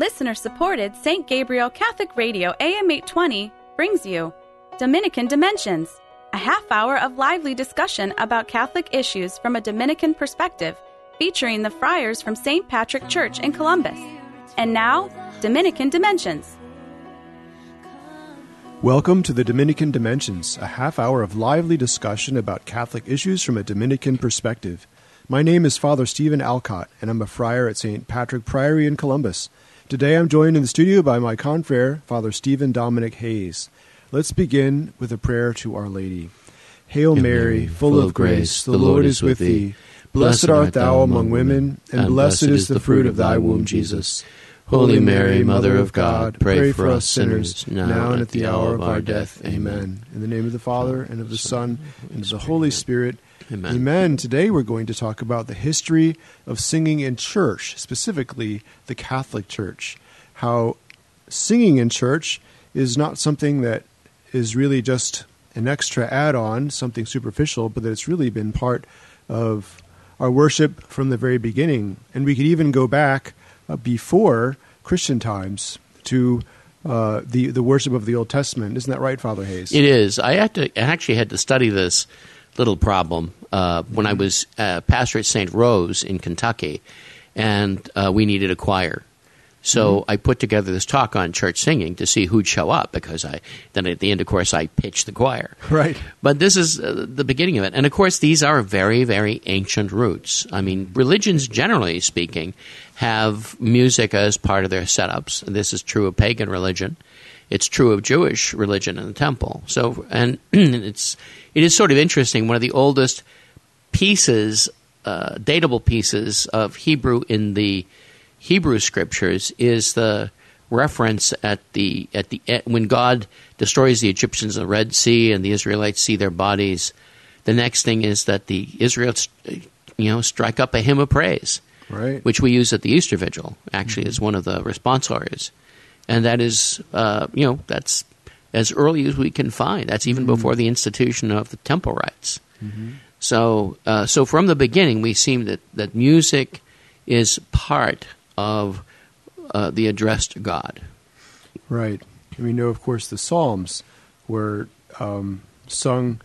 Listener supported St. Gabriel Catholic Radio AM 820 brings you Dominican Dimensions, a half hour of lively discussion about Catholic issues from a Dominican perspective, featuring the friars from St. Patrick Church in Columbus. And now, Dominican Dimensions. Welcome to the Dominican Dimensions, a half hour of lively discussion about Catholic issues from a Dominican perspective. My name is Father Stephen Alcott, and I'm a friar at St. Patrick Priory in Columbus. Today I'm joined in the studio by my confrere, Father Stephen Dominic Hayes. Let's begin with a prayer to Our Lady. Hail Mary, full of grace, the Lord is with thee. Blessed art thou among women, and blessed is the fruit of thy womb, Jesus. Holy Mary, Mother of God, pray for us sinners, now and at the hour of our death. Amen. In the name of the Father, and of the Son, and of the Holy Spirit. Amen. Amen. Today we're going to talk about the history of singing in church, specifically the Catholic Church. How singing in church is not something that is really just an extra add on, something superficial, but that it's really been part of our worship from the very beginning. And we could even go back uh, before Christian times to uh, the the worship of the Old Testament. Isn't that right, Father Hayes? It is. I had to I actually had to study this little problem uh, when I was uh, pastor at St. Rose in Kentucky, and uh, we needed a choir. So I put together this talk on church singing to see who'd show up because I then at the end, of course, I pitched the choir. Right. But this is uh, the beginning of it, and of course, these are very, very ancient roots. I mean, religions, generally speaking, have music as part of their setups. This is true of pagan religion. It's true of Jewish religion in the temple. So, and it's it is sort of interesting. One of the oldest pieces, uh, datable pieces of Hebrew in the Hebrew scriptures is the reference at the at the at, when God destroys the Egyptians in the Red Sea and the Israelites see their bodies. The next thing is that the Israelites, you know, strike up a hymn of praise, Right. which we use at the Easter Vigil. Actually, as one of the responsorials, and that is, uh, you know, that's as early as we can find. That's even before the institution of the temple rites. So, uh, so from the beginning, we seem that that music is part of uh, the address to God. Right. And we know, of course, the Psalms were um, sung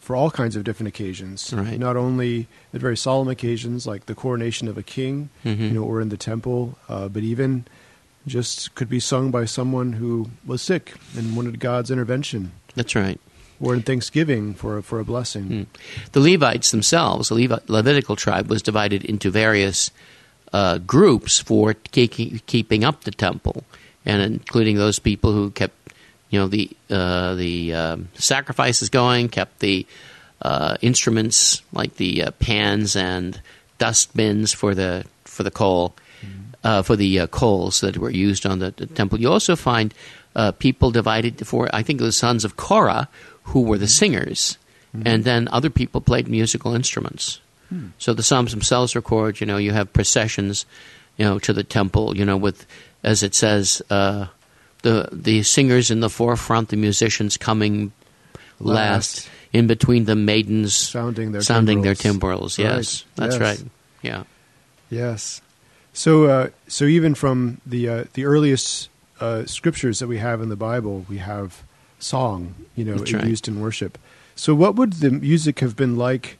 for all kinds of different occasions. Right. Not only at very solemn occasions like the coronation of a king, Mm-hmm. you know, or in the temple, uh, but even just could be sung by someone who was sick and wanted God's intervention, That's right. or in Thanksgiving for a, for a blessing. Mm. The Levites themselves, the Levi- Levitical tribe, was divided into various uh, groups for keep- keeping up the temple, and including those people who kept, you know, the uh, the um, sacrifices going, kept the uh, instruments like the uh, pans and dust bins for the for the coal, uh, for the uh, coals that were used on the, the temple. You also find uh, people divided for, I think, the sons of Korah, who were the singers, and then other people played musical instruments. So the Psalms themselves record, you know, you have processions, you know, to the temple, you know, with, as it says, uh, the the singers in the forefront, the musicians coming last, Last. in between the maidens Sounding their sounding their timbrels. timbrels. Right. Yes, that's Yes. right. Yeah. Yes. So, uh, so even from the uh, the earliest uh, scriptures that we have in the Bible, we have song, you know, right. used in worship. So, what would the music have been like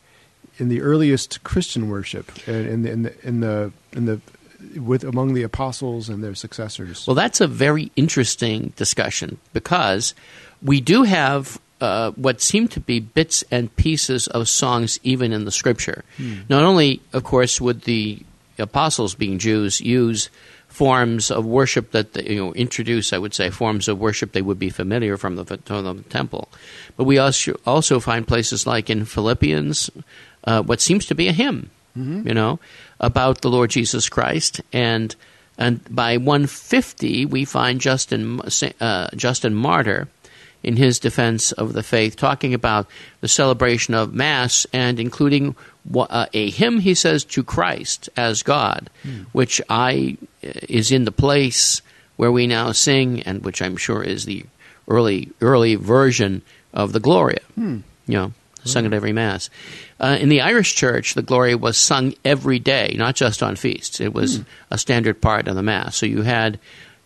in the earliest Christian worship, and in the, in the in the in the with among the apostles and their successors? Well, that's a very interesting discussion because we do have uh, what seem to be bits and pieces of songs even in the scripture. Not only, of course, would the apostles, being Jews, use forms of worship that they, you know introduce, I would say, forms of worship they would be familiar from the, from the temple, but we also also find places like in Philippians, uh, what seems to be a hymn, you know, about the Lord Jesus Christ and. And by 150, we find Justin uh, Justin Martyr in his defense of the faith, talking about the celebration of Mass and including uh, Uh, a hymn, he says, to Christ as God, hmm. which I uh, is in the place where we now sing, and which I'm sure is the early early version of the Gloria. Hmm. You know, sung at hmm. every mass. Uh, in the Irish church, the Gloria was sung every day, not just on feasts. It was a standard part of the mass. So you had,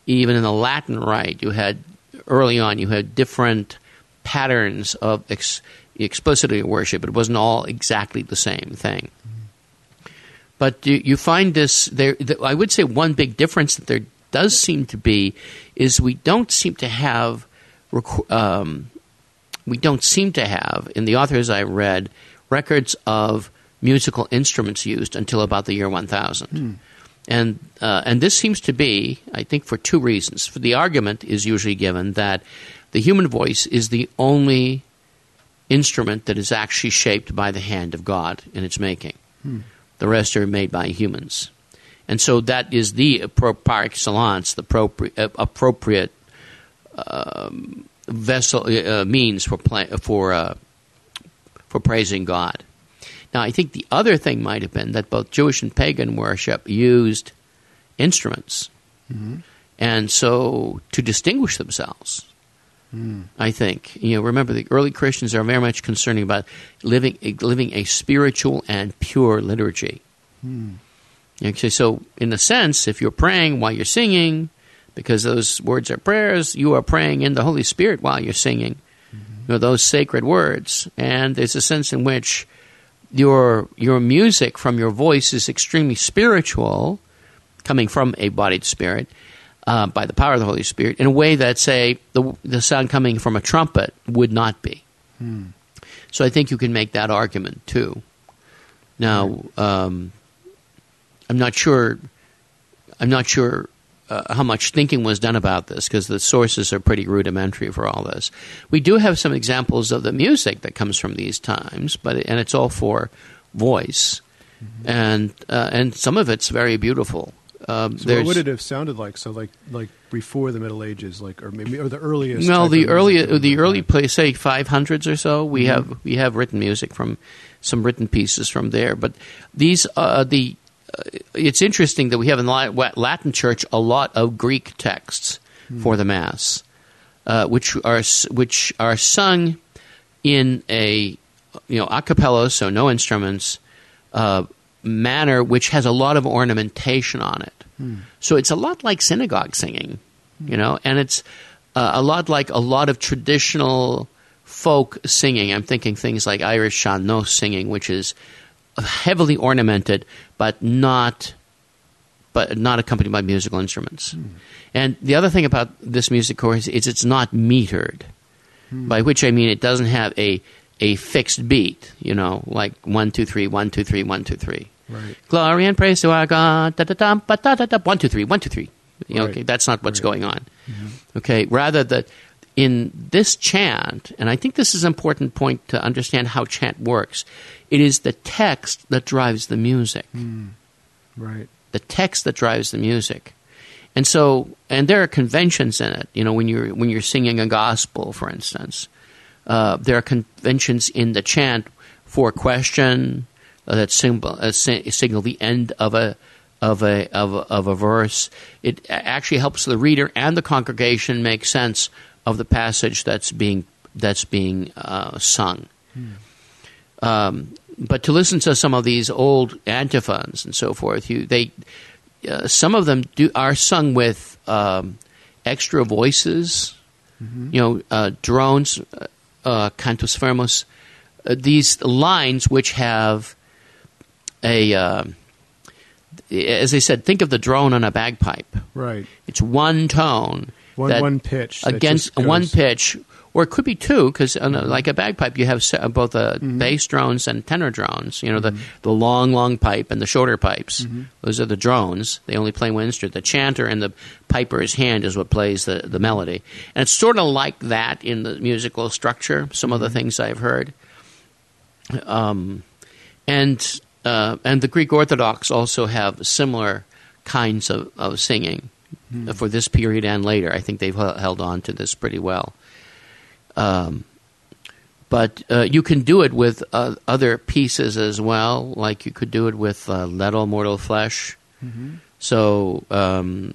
even in the Latin rite, you had early on, you had different patterns of ex- explicitly worship. It wasn't all exactly the same thing. But you, you find this there. The, I would say one big difference that there does seem to be is we don't seem to have um, we don't seem to have in the authors I read records of musical instruments used until about the year 1000. And uh, and this seems to be, I think, for two reasons. For the argument is usually given that the human voice is the only instrument that is actually shaped by the hand of God in its making. The rest are made by humans. And so that is the par excellence, the appropri- uh, appropriate um, vessel uh, means for play, for uh, for praising God. Now, I think the other thing might have been that both Jewish and pagan worship used instruments, and so to distinguish themselves. I think you know. Remember, the early Christians are very much concerned about living living a spiritual and pure liturgy. Hmm. Okay, so in a sense, if you're praying while you're singing, because those words are prayers, you are praying in the Holy Spirit while you're singing. Mm-hmm. You know those sacred words, and there's a sense in which your your music from your voice is extremely spiritual, coming from a bodied spirit uh, by the power of the Holy Spirit, in a way that say the the sound coming from a trumpet would not be. So I think you can make that argument too. Now, um, I'm not sure. I'm not sure uh, how much thinking was done about this because the sources are pretty rudimentary for all this. We do have some examples of the music that comes from these times, but and it's all for voice, and uh, and some of it's very beautiful. Um, So what would it have sounded like? So like like before the Middle Ages, like or maybe or the earliest. Well, the early the early play say five hundreds or so. We have we have written music from some written pieces from there, but these uh, the uh, it's interesting that we have in the Latin Church a lot of Greek texts for the Mass, uh, which are which are sung in a you know a cappella, so no instruments, uh, manner which has a lot of ornamentation on it. Hmm. So it's a lot like synagogue singing, hmm. you know, and it's uh, a lot like a lot of traditional folk singing. I'm thinking things like Irish sean-nós singing, which is heavily ornamented, but not but not accompanied by musical instruments. Hmm. And the other thing about this music course is it's not metered, by which I mean it doesn't have a a fixed beat, you know, like one two three one two three one two three. Right. Glory and praise to our God. Da, da, da, ba, da, da, da, one two three one two three. You know, Right. okay, that's not what's Right. going on. Okay, rather that in this chant, and I think this is an important point to understand how chant works. It is the text that drives the music Right. the text that drives the music. And so, and there are conventions in it. You know, when you're when you're singing a gospel, for instance, uh, there are conventions in the chant for question uh, that symbol uh, si- signal the end of a of a of a, of a verse. It actually helps the reader and the congregation make sense of the passage that's being that's being uh, sung. Um, but to listen to some of these old antiphons and so forth, you they uh, some of them do are sung with um, extra voices, you know, uh, drones, uh, uh, cantus firmus, uh, these lines which have a, uh, as I said, think of the drone on a bagpipe. Right. It's one tone, One one pitch against one pitch, or it could be two, because like a bagpipe, you have both uh, bass drones and tenor drones. You know, the the long, long pipe and the shorter pipes. Those are the drones. They only play one instrument. The chanter and the piper's hand is what plays the, the melody, and it's sort of like that in the musical structure. Some of the things I've heard, um, and uh, and the Greek Orthodox also have similar kinds of, of singing for this period and later. I think they've h- held on to this pretty well. Um, but uh, you can do it with uh, other pieces as well, like you could do it with uh, "Let All Mortal Flesh." So, um,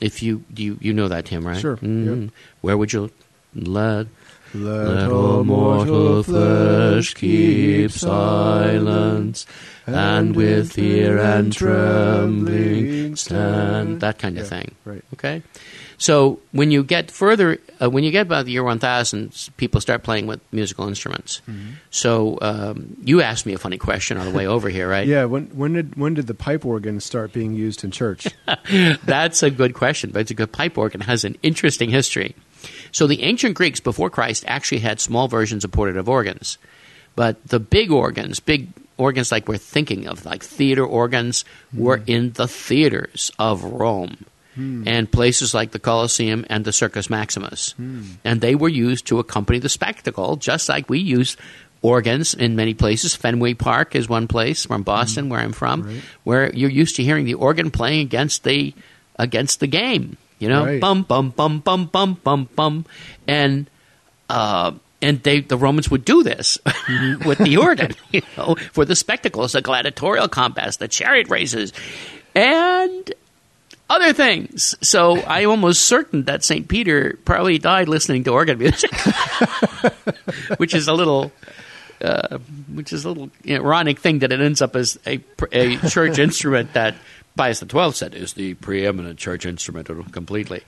if you, you you know that hymn, right? Sure, Mhm. yep. Where would you let Let all mortal flesh keep silence, and with fear and trembling stand. That kind of Yeah, thing. right. Okay? So when you get further, uh, when you get about the year 1000, people start playing with musical instruments. Mm-hmm. So um, you asked me a funny question on the way over here, right? Yeah, when when did when did the pipe organ start being used in church? That's a good question, but it's a good pipe organ has an interesting history. So the ancient Greeks before Christ actually had small versions of portative organs, but the big organs, big organs like we're thinking of, like theater organs, were hmm. in the theaters of Rome. Hmm. And places like the Colosseum and the Circus Maximus. Hmm. And they were used to accompany the spectacle, just like we use organs in many places. Fenway Park is one place from Boston, where I'm from, Right. where you're used to hearing the organ playing against the against the game. You know, Right. bum bum bum bum bum bum bum, and uh, and they the Romans would do this with the organ, you know, for the spectacles, the gladiatorial combats, the chariot races, and other things. So I'm almost certain that St. Peter probably died listening to organ music, which is a little. Uh, which is a little ironic thing that it ends up as a, a church instrument that Pius XII said is the preeminent church instrument completely.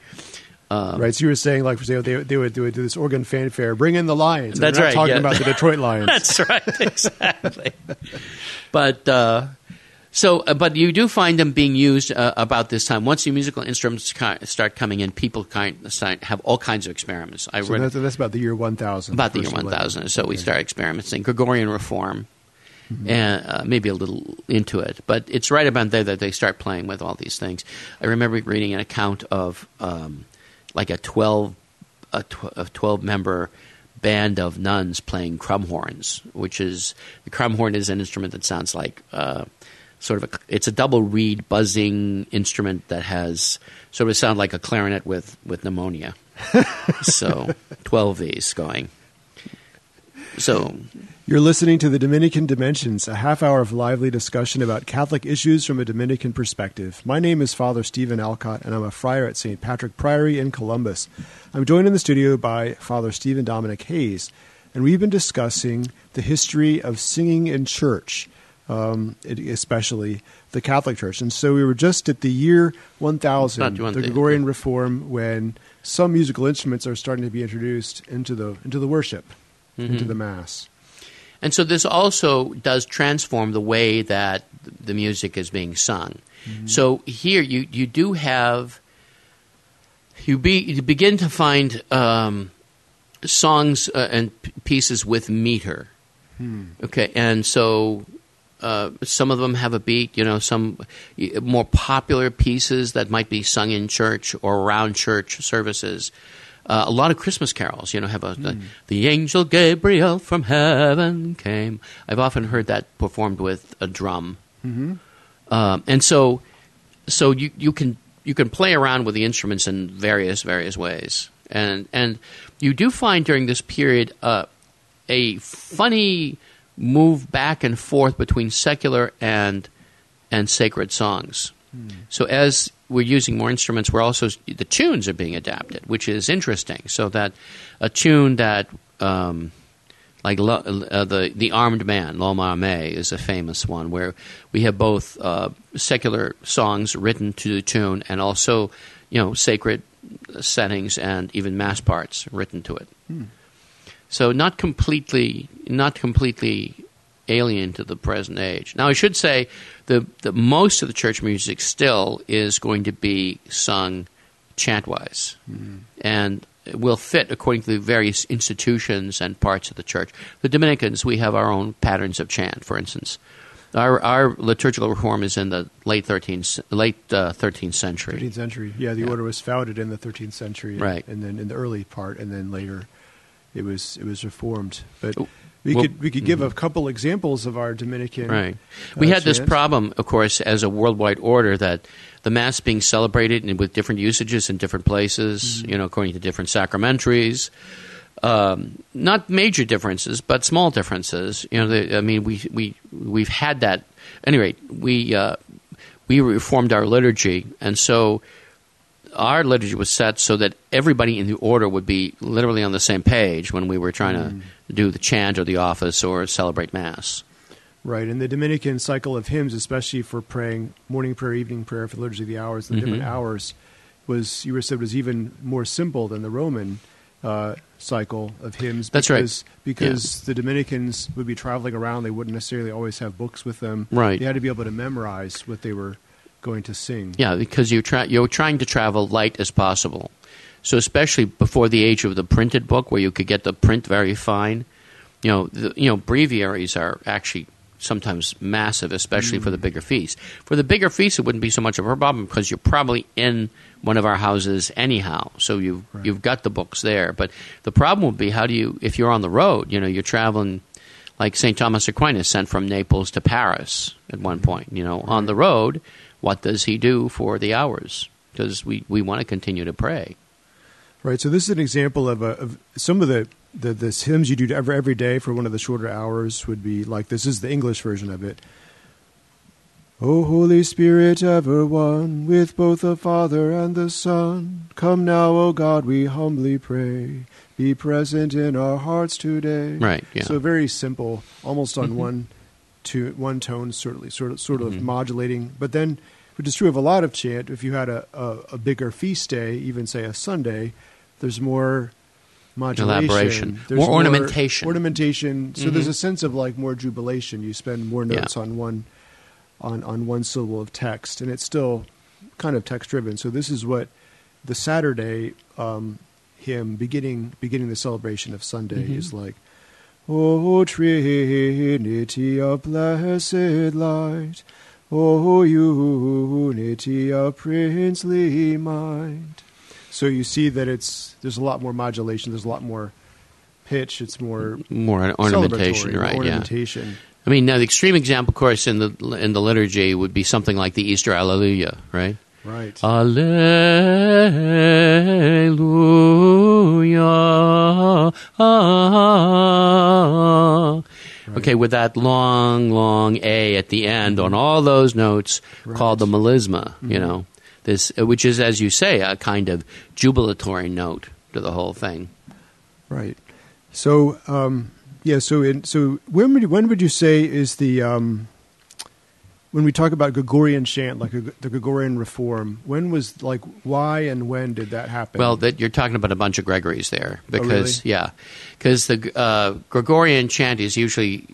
right. So you were saying, like, for example, they, they would they would do this organ fanfare, bring in the Lions. And That's not right, Talking yeah. about the Detroit Lions. That's right, exactly. but uh, so, uh, but you do find them being used uh, about this time. Once the musical instruments ki- start coming in, people kind have all kinds of experiments. I so read that's, that's about the year one thousand. about the year 1000. So we start experimenting. Gregorian reform, and uh, maybe a little into it. But it's right about there that they start playing with all these things. I remember reading an account of um, like a 12, a, tw- a 12 member band of nuns playing crumhorns, which is the crumhorn is an instrument that sounds like uh, sort of a, it's a double reed buzzing instrument that has sort of sound like a clarinet with, with pneumonia. so 12 of these going. So You're listening to the Dominican Dimensions, a half hour of lively discussion about Catholic issues from a Dominican perspective. My name is Father Stephen Alcott, and I'm a friar at St. Patrick Priory in Columbus. I'm joined in the studio by Father Stephen Dominic Hayes, and we've been discussing the history of singing in church, um, especially the Catholic Church. And so we were just at the year 1000, the. Gregorian Reform, when some musical instruments are starting to be introduced into the into the worship, Mm-hmm. into the Mass. And so this also does transform the way that the music is being sung. So here you, you do have you be you begin to find um, songs uh, and p- pieces with meter. Okay, and so uh, some of them have a beat. You know, some more popular pieces that might be sung in church or around church services. Uh, a lot of Christmas carols, you know, have a the, the angel Gabriel from heaven came. I've often heard that performed with a drum, um, and so so you, you can you can play around with the instruments in various various ways, and and you do find during this period uh, a funny move back and forth between secular and and sacred songs. So as we're using more instruments, we're also the tunes are being adapted, which is interesting. So that a tune that um, like uh, the the armed man, L'Homme Armé, is a famous one where we have both uh, secular songs written to the tune and also you know sacred settings and even mass parts written to it. So not completely not completely alien to the present age. Now I should say the, the most of the church music still is going to be sung chantwise, and it will fit according to the various institutions and parts of the church. The Dominicans, we have our own patterns of chant. For instance, our our liturgical reform is in the late thirteenth late uh, thirteenth century. 13th century. Yeah, the Yeah. order was founded in the 13th century, and, Right. And then in the early part, and then later, it was it was reformed. But Oh, we well, could we could give a couple examples of our Dominican. Right. We uh, had this problem, of course, as a worldwide order that the Mass being celebrated and with different usages in different places, you know, according to different sacramentaries. Um, not major differences, but small differences. You know, the, I mean, we we we've had that. Anyway, we uh, we reformed our liturgy, and so our liturgy was set so that everybody in the order would be literally on the same page when we were trying Mm. to do the chant or the office or celebrate mass. Right, and the Dominican cycle of hymns, especially for praying morning prayer, evening prayer for the liturgy of the hours, the different Mhm. hours, was you were said was even more simple than the Roman uh, cycle of hymns. That's right. because, Because the Dominicans would be traveling around; they wouldn't necessarily always have books with them. Right. they had to be able to memorize what they were going to sing. Yeah, because you're, try- you're trying to travel light as possible. So especially before the age of the printed book, where you could get the print very fine, you know, the, you know, breviaries are actually sometimes massive, especially for the mm. bigger feasts. For the bigger feasts, it wouldn't be so much of a problem because you're probably in one of our houses anyhow, so you've Right. you've got the books there. But the problem would be how do you if you're on the road? You know, you're traveling. Like St. Thomas Aquinas sent from Naples to Paris at one mm. point. You know, on the road, what does he do for the hours? Because we, we want to continue to pray. Right. So this is an example of, a, of some of the, the the hymns you do every every day for one of the shorter hours would be like this is the English version of it. O Holy Spirit, ever one with both the Father and the Son, come now, O God, we humbly pray. Be present in our hearts today. Right, yeah. So very simple, almost on Mhm. one to one tone, of sort of sort of Mhm. modulating. But then, which is true of a lot of chant. If you had a, a, a bigger feast day, even say a Sunday, there's more modulation, Elaboration. there's More ornamentation. ornamentation. So there's Mhm. a sense of like more jubilation. You spend more Yeah. notes on one on on one syllable of text, and it's still kind of text driven. So this is what the Saturday um, hymn beginning beginning the celebration of Sunday Mhm. is like. O Trinity of blessed light, O unity of princely mind. So you see that it's there's a lot more modulation. There's a lot more pitch. It's more More ornamentation, right? Ornamentation. Yeah. I mean, now the extreme example, of course, in the in the liturgy would be something like the Easter Alleluia, right? Right. Alleluia. Okay, with that long, long A at the end on all those notes called the melisma, you mm-hmm. know, this, which is, as you say, a kind of jubilatory note to the whole thing. Right. So, um, yeah. So, in, so when would you, when would you say is the um, when we talk about Gregorian chant, like the Gregorian reform? When was like why and when did that happen? Well, that you're talking about a bunch of Gregories there because Oh, really? yeah, because the uh, Gregorian chant is usually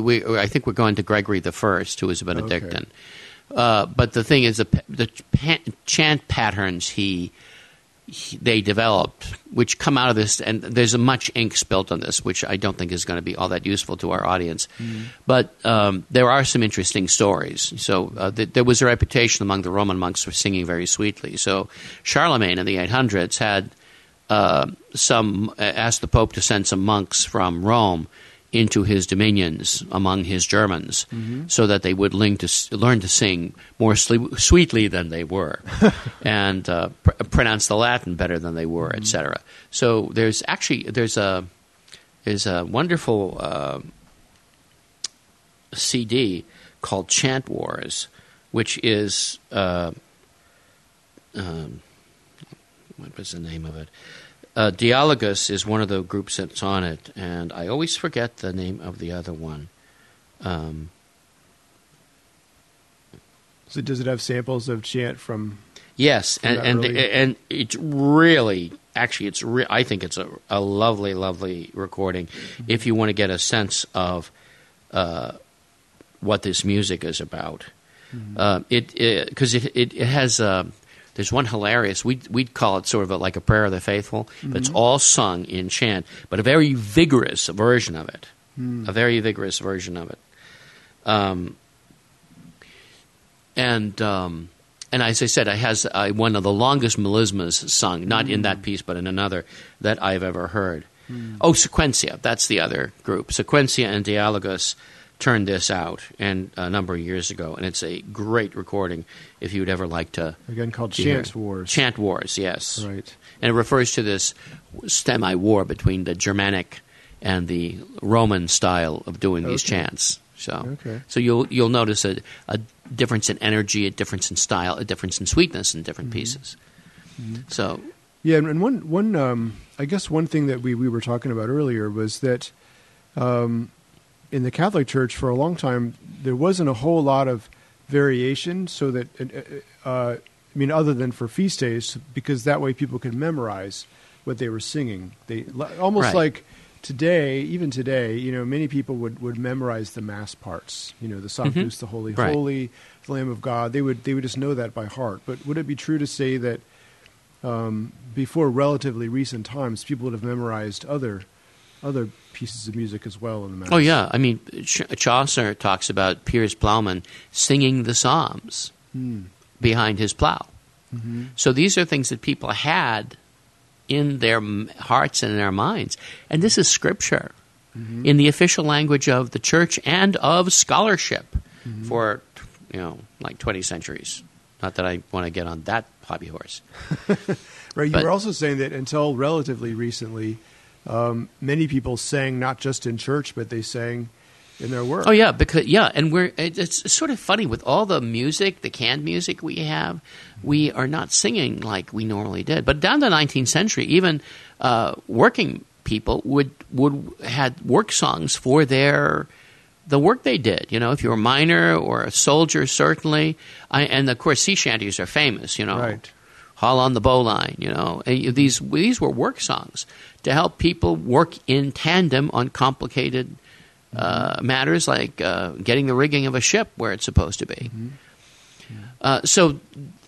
we I think we're going to Gregory the First, who was a Benedictine. Uh, but the thing is, the, the chant patterns he, he they developed, which come out of this, and there's a much ink spilt on this, which I don't think is going to be all that useful to our audience. But um, there are some interesting stories. So uh, th- there was a reputation among the Roman monks for singing very sweetly. So Charlemagne in the 800s had uh, some asked the Pope to send some monks from Rome into his dominions among his Germans, so that they would learn to learn to sing more sle- sweetly than they were, and uh, pr- pronounce the Latin better than they were, etc. So there's actually there's a there's a wonderful uh, CD called Chant Wars, which is uh, um, what was the name of it? Uh, Dialogos is one of the groups that's on it, and I always forget the name of the other one. Um, so does it have samples of chant from? yes, From and and, and it's really actually it's re- I think it's a, a lovely, lovely recording. If you want to get a sense of uh, what this music is about, uh, it because it, it it has. Uh, there's one hilarious. We would we'd call it sort of a, like a prayer of the faithful, but it's all sung in chant, but a very vigorous version of it. A very vigorous version of it. Um, and um, and as I said, it has uh, one of the longest melismas sung, not in that piece, but in another that I've ever heard. Oh, Sequentia, that's the other group. Sequentia and Dialogos turned this out and a number of years ago, and it's a great recording if you'd ever like to. Again, called Chant. Wars. Chant Wars, yes. Right. And it refers to this semi war between the Germanic and the Roman style of doing these chants. So, Okay. so you'll you'll notice a, a difference in energy, a difference in style, a difference in sweetness in different Mm-hmm. pieces. So Yeah, and and one one um, I guess one thing that we, we were talking about earlier was that um, in the Catholic Church for a long time there wasn't a whole lot of variation, so that uh, uh, I mean, other than for feast days, because that way people could memorize what they were singing. They almost Right. like today, even today, you know, many people would, would memorize the mass parts. You know, the Sanctus, the Holy Right. Holy, the Lamb of God. They would they would just know that by heart. But would it be true to say that um, before relatively recent times, people would have memorized other other pieces of music as well in the mass? Oh yeah, I mean Chaucer talks about Piers Plowman singing the psalms Hmm. behind his plow. Mm-hmm. So these are things that people had in their hearts and in their minds, and this is scripture Mm-hmm. in the official language of the church and of scholarship Mm-hmm. for you know like twenty centuries. Not that I want to get on that hobby horse. Right. You But- were also saying that until relatively recently, um, many people sang not just in church, but they sang in their work. Oh yeah, because yeah, and we're it- it's sort of funny with all the music, the canned music we have, we are not singing like we normally did. But down the 19th century, even uh, working people would would had work songs for their the work they did. You know, if you're a miner or a soldier, certainly, I, and of course sea shanties are famous. You know, Right. Haul on the bowline. You know, these these were work songs to help people work in tandem on complicated uh, matters like uh, getting the rigging of a ship where it's supposed to be. Uh, so,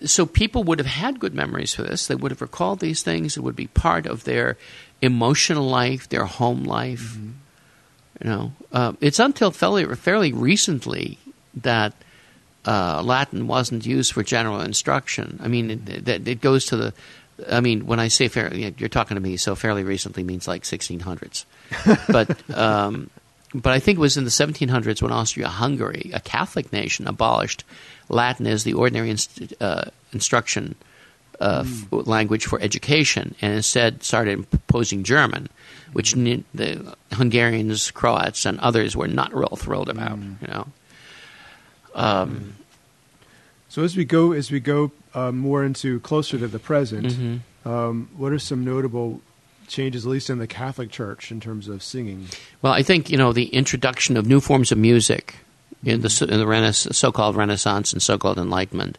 so people would have had good memories for this. They would have recalled these things. It would be part of their emotional life, their home life. You know, uh, it's until fairly fairly recently that uh, Latin wasn't used for general instruction. I mean, it, it, it goes to the. I mean, when I say fairly, you're talking to me. So fairly recently means like 1600s, but um, but I think it was in the 1700s when Austria-Hungary, a Catholic nation, abolished Latin as the ordinary inst- uh, instruction uh, f- language for education, and instead started imposing German, which ni- the Hungarians, Croats, and others were not real thrilled about. You know. Um, So as we go as we go uh, more into closer to the present, mhm. um, what are some notable changes, at least in the Catholic Church, in terms of singing? Well, I think you know the introduction of new forms of music in the in the Renais- so-called Renaissance and so-called Enlightenment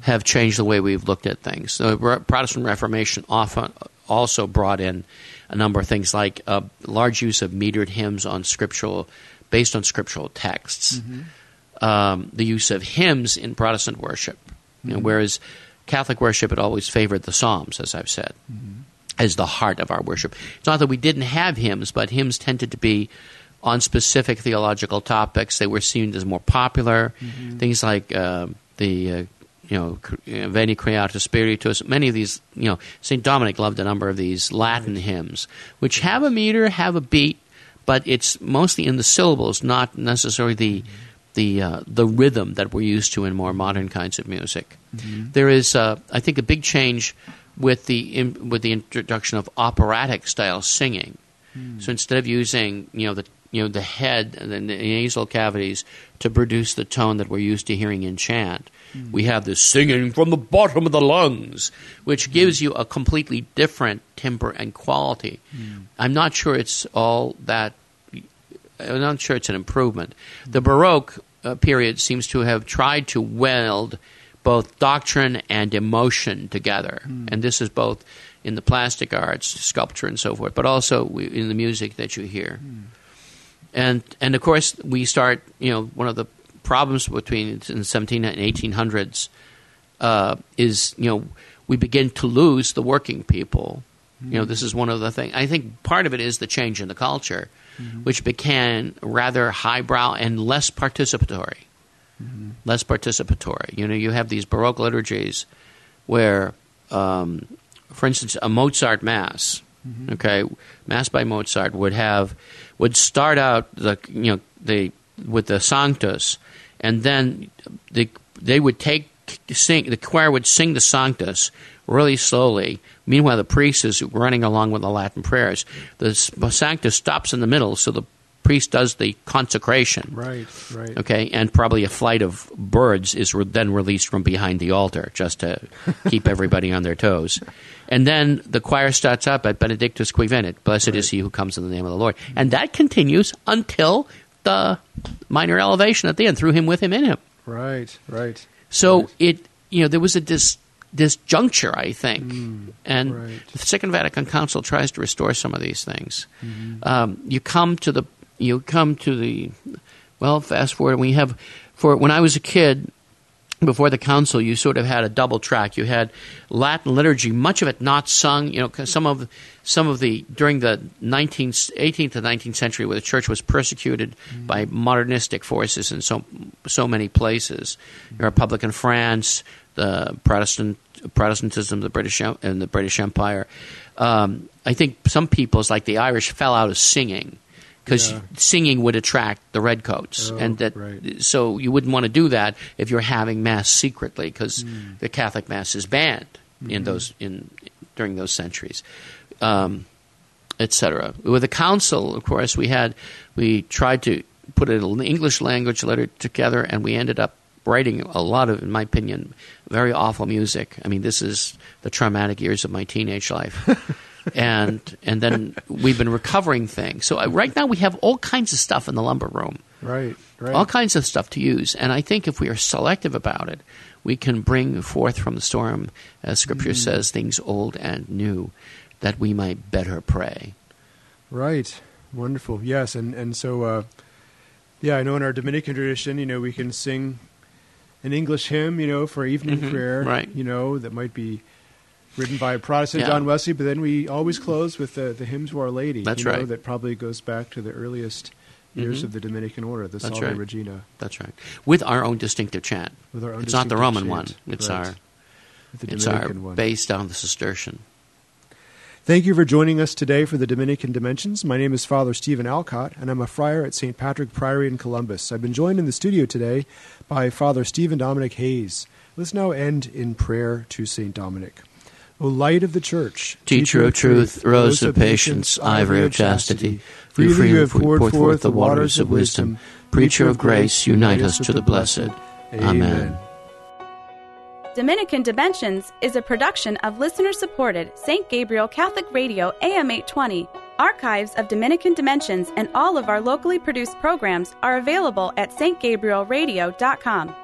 have changed the way we've looked at things. The Re- Protestant Reformation often also brought in a number of things like a large use of metered hymns on scriptural, based on scriptural texts. Um, the use of hymns in Protestant worship, you know, whereas Catholic worship had always favored the Psalms, as I've said as the heart of our worship. It's not that we didn't have hymns, but hymns tended to be on specific theological topics. They were seen as more popular. Things like uh, the uh, you know uh, Veni Creator Spiritus. Many of these, you know, Saint Dominic loved a number of these Latin hymns, which have a meter, have a beat, but it's mostly in the syllables, not necessarily the the uh, the rhythm that we're used to in more modern kinds of music. Mm-hmm. There is, uh, I think, a big change with the in, with the introduction of operatic style singing. Hmm. So instead of using you know the you know the head and the nasal cavities to produce the tone that we're used to hearing in chant, hmm. we have this singing from the bottom of the lungs, which hmm. gives you a completely different timbre and quality. I'm not sure it's all that I'm not sure it's an improvement. The Baroque uh, period seems to have tried to weld both doctrine and emotion together, and this is both in the plastic arts, sculpture, and so forth, but also in the music that you hear. And and of course we start. You know, one of the problems between in the 17 and 1800s uh, is you know we begin to lose the working people. You know, this is one of the things. I think part of it is the change in the culture, which became rather highbrow and less participatory. Less participatory. You know, you have these Baroque liturgies where, um, for instance, a Mozart mass, okay, mass by Mozart would have would start out the you know the with the Sanctus, and then the they would take sing the choir would sing the Sanctus really slowly. Meanwhile, the priest is running along with the Latin prayers. The Sanctus stops in the middle, so the priest does the consecration. Right, right. Okay, and probably a flight of birds is re- then released from behind the altar just to keep everybody on their toes. And then the choir starts up at Benedictus qui venit, blessed is he who comes in the name of the Lord. And that continues until the minor elevation at the end, through him, with him, in him. Right, right. So Right. it, you know, there was a dis, disjuncture, I think, and Mm, right. the Second Vatican Council tries to restore some of these things. Mm-hmm. Um, you come to the, you come to the, well, fast forward. We have, for when I was a kid, before the council, you sort of had a double track. You had Latin liturgy, much of it not sung. You know, 'cause some of some of the during the 19th, 18th to 19th century, where the church was persecuted by modernistic forces in so so many places, the Republican France, the Protestant Protestantism, the British and the British Empire. Um, I think some peoples, like the Irish, fell out of singing because Yeah. singing would attract the redcoats, Oh, and that right. so you wouldn't want to do that if you're having mass secretly because Hmm. the Catholic mass is banned Mm-hmm. in those in during those centuries, um, etc. With the council, of course, we had we tried to put an English language letter together, and we ended up writing a lot of, in my opinion, very awful music. I mean, this is the traumatic years of my teenage life. and and then we've been recovering things. So uh, right now we have all kinds of stuff in the lumber room Right, right. all kinds of stuff to use. And I think if we are selective about it, we can bring forth from the storm, as Scripture says, things old and new, that we might better pray. Right. Wonderful. Yes, and and so uh, yeah, I know in our Dominican tradition, you know, we can sing an English hymn, you know, for evening Mhm, prayer, right. You know, that might be written by a Protestant Yeah. John Wesley, but then we always close with the the hymn to Our Lady. That's you know, right. That probably goes back to the earliest years Mhm. of the Dominican order, the That's Salve right. Regina, That's right. With our own distinctive chant. with our own. It's not the Roman chant. one. It's Right. our the it's our Dominican one. based on the Cistercian. Thank you for joining us today for the Dominican Dimensions. My name is Father Stephen Alcott, and I'm a friar at St. Patrick Priory in Columbus. I've been joined in the studio today by Father Stephen Dominic Hayes. Let's now end in prayer to St. Dominic. O light of the Church, Teacher of truth, rose of patience, ivory of chastity, freely you have poured forth the waters of wisdom. Preacher of grace, unite us to the blessed. Amen. Dominican Dimensions is a production of listener supported St. Gabriel Catholic Radio AM 820. Archives of Dominican Dimensions and all of our locally produced programs are available at stgabrielradio.com.